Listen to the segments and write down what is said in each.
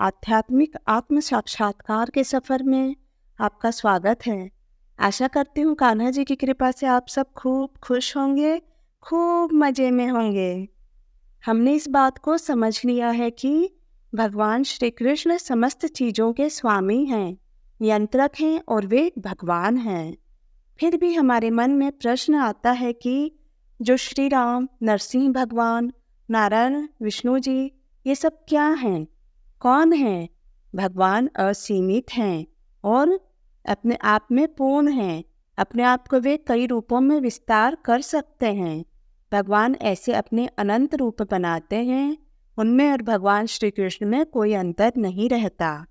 आध्यात्मिक आत्म साक्षात्कार के सफ़र में आपका स्वागत है। आशा करती हूँ कान्हा जी की कृपा से आप सब खूब खुश होंगे, खूब मज़े में होंगे। हमने इस बात को समझ लिया है कि भगवान श्री कृष्ण समस्त चीज़ों के स्वामी हैं नियंत्रक हैं और वे भगवान हैं। फिर भी हमारे मन में प्रश्न आता है कि जो श्री राम नरसिंह भगवान, नारायण, विष्णु जी, ये सब क्या हैं? कौन है? भगवान असीमित हैं और अपने आप में पूर्ण हैं। अपने आप को वे कई रूपों में विस्तार कर सकते हैं। भगवान ऐसे अपने अनंत रूप बनाते हैं, उनमें और भगवान श्री कृष्ण में कोई अंतर नहीं रहता।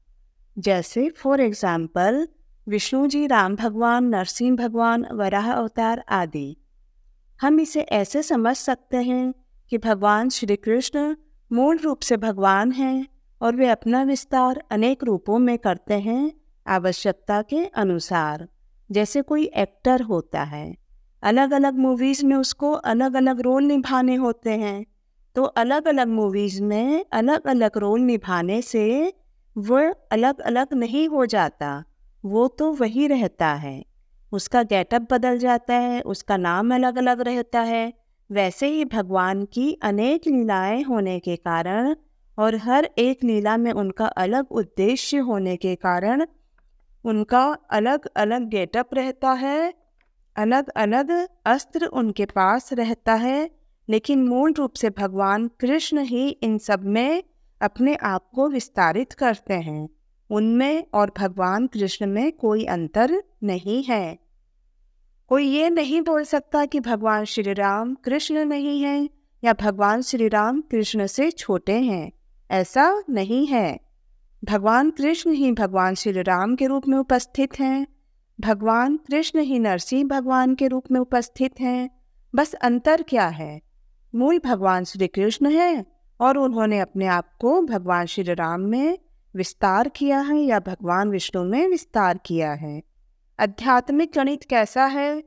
जैसे फॉर एग्ज़ाम्पल विष्णु जी, राम भगवान, नरसिंह भगवान, वराह अवतार आदि। हम इसे ऐसे समझ सकते हैं कि भगवान श्री कृष्ण मूल रूप से भगवान हैं। और वे अपना विस्तार अनेक रूपों में करते हैं आवश्यकता के अनुसार। जैसे कोई एक्टर होता है अलग अलग मूवीज़ में उसको अलग अलग रोल निभाने होते हैं तो अलग अलग मूवीज़ में अलग अलग रोल निभाने से वह अलग अलग नहीं हो जाता, वो तो वही रहता है। उसका गेटअप बदल जाता है, उसका नाम अलग अलग रहता है। वैसे ही भगवान की अनेक लीलाएँ होने के कारण और हर एक लीला में उनका अलग उद्देश्य होने के कारण उनका अलग अलग गेटअप रहता है। अलग अलग अस्त्र उनके पास रहता है, लेकिन मूल रूप से भगवान कृष्ण ही इन सब में अपने आप को विस्तारित करते हैं। उनमें और भगवान कृष्ण में कोई अंतर नहीं है। कोई ये नहीं बोल सकता कि भगवान श्री राम कृष्ण नहीं हैं या भगवान श्री राम कृष्ण से छोटे हैं। ऐसा नहीं है। भगवान कृष्ण ही भगवान श्री राम के रूप में उपस्थित हैं। भगवान कृष्ण ही नरसिंह भगवान के रूप में उपस्थित हैं। बस अंतर क्या है? मूल भगवान श्री कृष्ण हैं और उन्होंने अपने आप को भगवान श्री राम में विस्तार किया है या भगवान विष्णु में विस्तार किया है। आध्यात्मिक गणित कैसा है?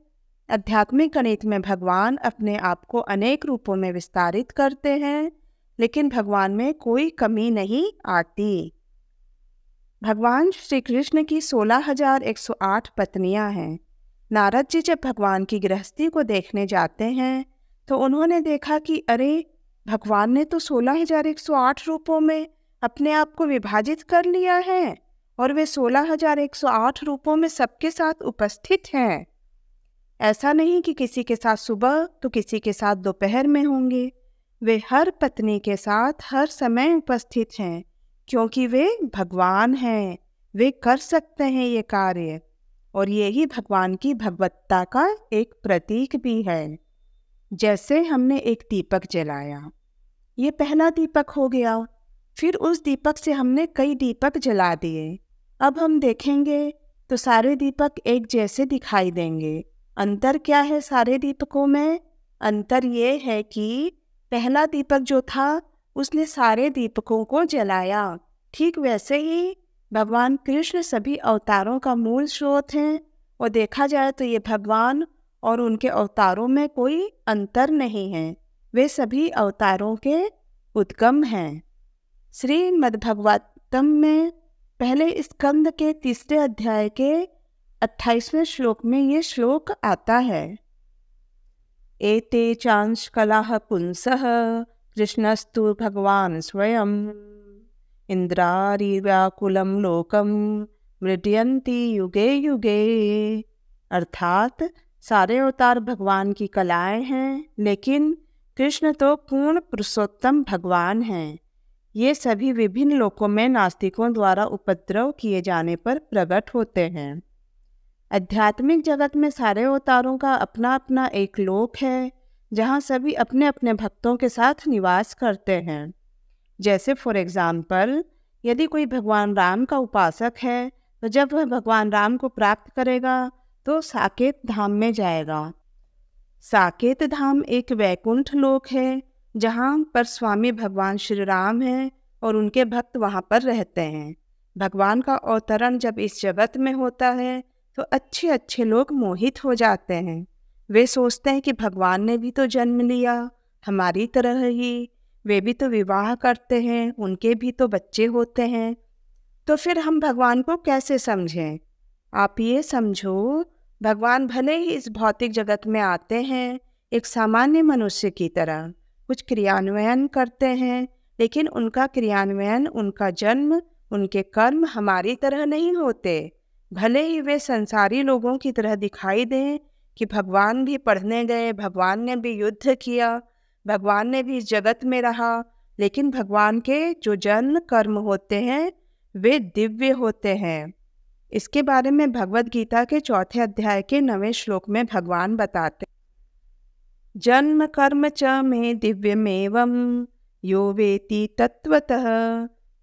आध्यात्मिक गणित में भगवान अपने आप को अनेक रूपों में विस्तारित करते हैं। लेकिन भगवान में कोई कमी नहीं आती। भगवान श्री कृष्ण की सोलह हज़ार एक सौ आठ पत्नियाँ हैं। नारद जी जब भगवान की गृहस्थी को देखने जाते हैं तो उन्होंने देखा कि अरे, भगवान ने तो सोलह हज़ार एक सौ आठ रूपों में अपने आप को विभाजित कर लिया है और वे सोलह हज़ार एक सौ आठ रूपों में सबके साथ उपस्थित हैं। ऐसा नहीं कि किसी के साथ सुबह तो किसी के साथ दोपहर में होंगे। वे हर पत्नी के साथ हर समय उपस्थित हैं, क्योंकि वे भगवान हैं। वे कर सकते हैं ये कार्य, और यही भगवान की भगवत्ता का एक प्रतीक भी है। जैसे हमने एक दीपक जलाया। ये पहला दीपक हो गया। फिर उस दीपक से हमने कई दीपक जला दिए। अब हम देखेंगे तो सारे दीपक एक जैसे दिखाई देंगे। अंतर क्या है सारे दीपकों में? अंतर ये है कि पहला दीपक जो था, उसने सारे दीपकों को जलाया। ठीक वैसे ही भगवान कृष्ण सभी अवतारों का मूल स्रोत हैं और देखा जाए तो ये भगवान और उनके अवतारों में कोई अंतर नहीं है। वे सभी अवतारों के उद्गम हैं। श्रीमद्भगवतम में पहले स्कंद के तीसरे अध्याय के अट्ठाईसवें श्लोक में ये श्लोक आता है। एते चांश कला पुंस, कृष्णस्तु भगवान स्वयं इंद्रारिव्याकुलम लोकम मृडयंती युगे युगे। अर्थात सारे अवतार भगवान की कलाएँ हैं, लेकिन कृष्ण तो पूर्ण पुरुषोत्तम भगवान हैं। ये सभी विभिन्न लोकों में नास्तिकों द्वारा उपद्रव किए जाने पर प्रकट होते हैं। आध्यात्मिक जगत में सारे अवतारों का अपना अपना एक लोक है, जहाँ सभी अपने अपने भक्तों के साथ निवास करते हैं। जैसे फॉर एग्ज़ाम्पल यदि कोई भगवान राम का उपासक है तो जब वह भगवान राम को प्राप्त करेगा तो साकेत धाम में जाएगा। साकेत धाम एक वैकुंठ लोक है, जहाँ पर स्वामी भगवान श्री राम हैं और उनके भक्त वहाँ पर रहते हैं। भगवान का अवतरण जब इस जगत में होता है तो अच्छे अच्छे लोग मोहित हो जाते हैं। वे सोचते हैं कि भगवान ने भी तो जन्म लिया, हमारी तरह ही। वे भी तो विवाह करते हैं, उनके भी तो बच्चे होते हैं। तो फिर हम भगवान को कैसे समझें? आप ये समझो, भगवान भले ही इस भौतिक जगत में आते हैं, एक सामान्य मनुष्य की तरह, कुछ क्रियान्वयन करते हैं, लेकिन उनका क्रियान्वयन, उनका जन्म, उनके कर्म हमारी तरह नहीं होते। भले ही वे संसारी लोगों की तरह दिखाई दें कि भगवान भी पढ़ने गए, भगवान ने भी युद्ध किया, भगवान ने भी जगत में रहा, लेकिन भगवान के जो जन्म कर्म होते हैं, वे दिव्य होते हैं। इसके बारे में भगवत गीता के चौथे अध्याय के नवे श्लोक में भगवान बताते जन्म कर्म च में दिव्यमेवं यो वेति तत्वतः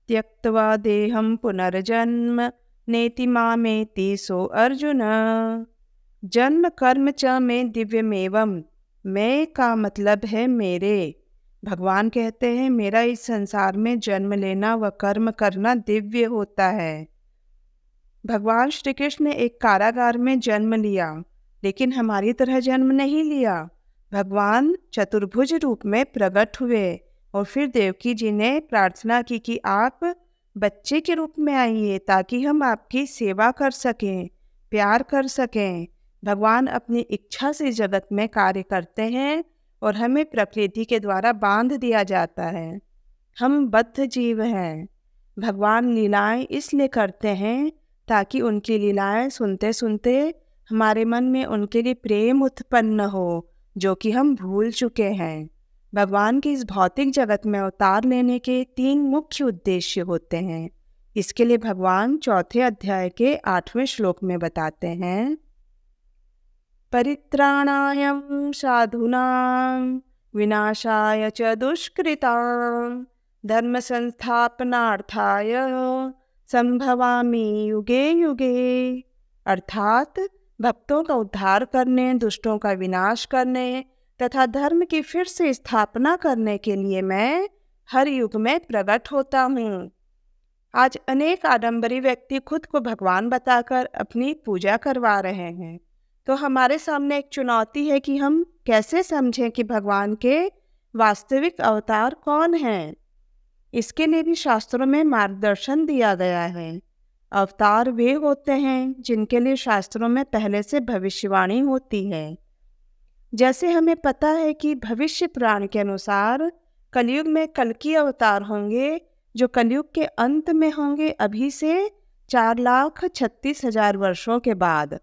त्यक्त्वा देहम पुनर्जन्म। नेति मामेति सो अर्जुन। जन्म कर्म च में दिव्यमेवम। मैं का मतलब है मेरे। भगवान कहते हैं, मेरा इस संसार में जन्म लेना व कर्म करना दिव्य होता है। भगवान श्री कृष्ण ने एक कारागार में जन्म लिया, लेकिन हमारी तरह जन्म नहीं लिया। भगवान चतुर्भुज रूप में प्रकट हुए और फिर देवकी जी ने प्रार्थना की कि आप बच्चे के रूप में आइए ताकि हम आपकी सेवा कर सकें, प्यार कर सकें। भगवान अपनी इच्छा से जगत में कार्य करते हैं और हमें प्रकृति के द्वारा बाँध दिया जाता है। हम बद्ध जीव हैं। भगवान लीलाएँ इसलिए करते हैं ताकि उनकी लीलाएँ सुनते सुनते हमारे मन में उनके लिए प्रेम उत्पन्न हो, जो कि हम भूल चुके हैं। भगवान के इस भौतिक जगत में अवतार लेने के तीन मुख्य उद्देश्य होते हैं। इसके लिए भगवान चौथे अध्याय के आठवें श्लोक में बताते हैं, परित्राणाय साधुना, विनाशाय च दुष्कृता धर्म संस्थापनार्थाय संभवामी युगे युगे। अर्थात, भक्तों का उद्धार करने, दुष्टों का विनाश करने तथा धर्म की फिर से स्थापना करने के लिए मैं हर युग में प्रकट होता हूँ। आज अनेक आडंबरी व्यक्ति खुद को भगवान बताकर अपनी पूजा करवा रहे हैं। तो हमारे सामने एक चुनौती है कि हम कैसे समझें कि भगवान के वास्तविक अवतार कौन हैं। इसके लिए भी शास्त्रों में मार्गदर्शन दिया गया है। अवतार वे होते हैं जिनके लिए शास्त्रों में पहले से भविष्यवाणी होती है। जैसे हमें पता है कि भविष्य पुराण के अनुसार कलयुग में कल की अवतार होंगे, जो कलयुग के अंत में होंगे, अभी से चार लाख छत्तीस हज़ार वर्षों के बाद।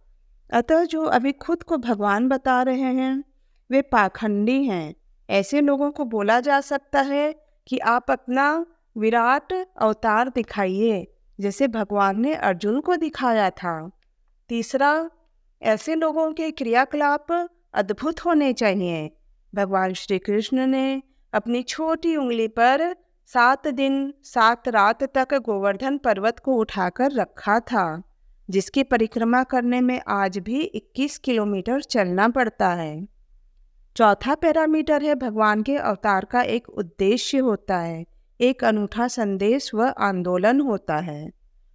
अतः जो अभी खुद को भगवान बता रहे हैं, वे पाखंडी हैं। ऐसे लोगों को बोला जा सकता है कि आप अपना विराट अवतार दिखाइए, जैसे भगवान ने अर्जुन को दिखाया था। तीसरा, ऐसे लोगों के क्रियाकलाप अद्भुत होने चाहिए। भगवान श्री कृष्ण ने अपनी छोटी उंगली पर सात दिन, सात रात तक गोवर्धन पर्वत को उठाकर रखा था, जिसकी परिक्रमा करने में आज भी 21 किलोमीटर चलना पड़ता है। चौथा पैरामीटर है भगवान के अवतार का एक उद्देश्य होता है, एक अनूठा संदेश व आंदोलन होता है।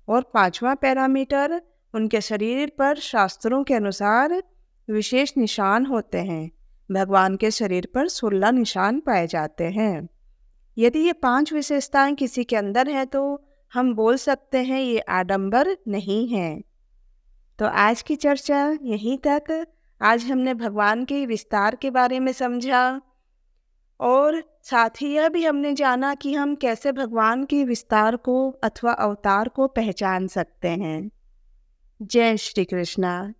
और पांचवा पैरामीटर उनके शरीर पर शास्त्रों के अनुसार विशेष निशान होते हैं। भगवान के शरीर पर सोलह निशान पाए जाते हैं। यदि ये पाँच विशेषताएँ किसी के अंदर हैं तो हम बोल सकते हैं ये आडंबर नहीं है। तो आज की चर्चा यहीं तक। आज हमने भगवान के विस्तार के बारे में समझा। और साथ ही यह भी हमने जाना कि हम कैसे भगवान के विस्तार को अथवा अवतार को पहचान सकते हैं। जय श्री कृष्णा।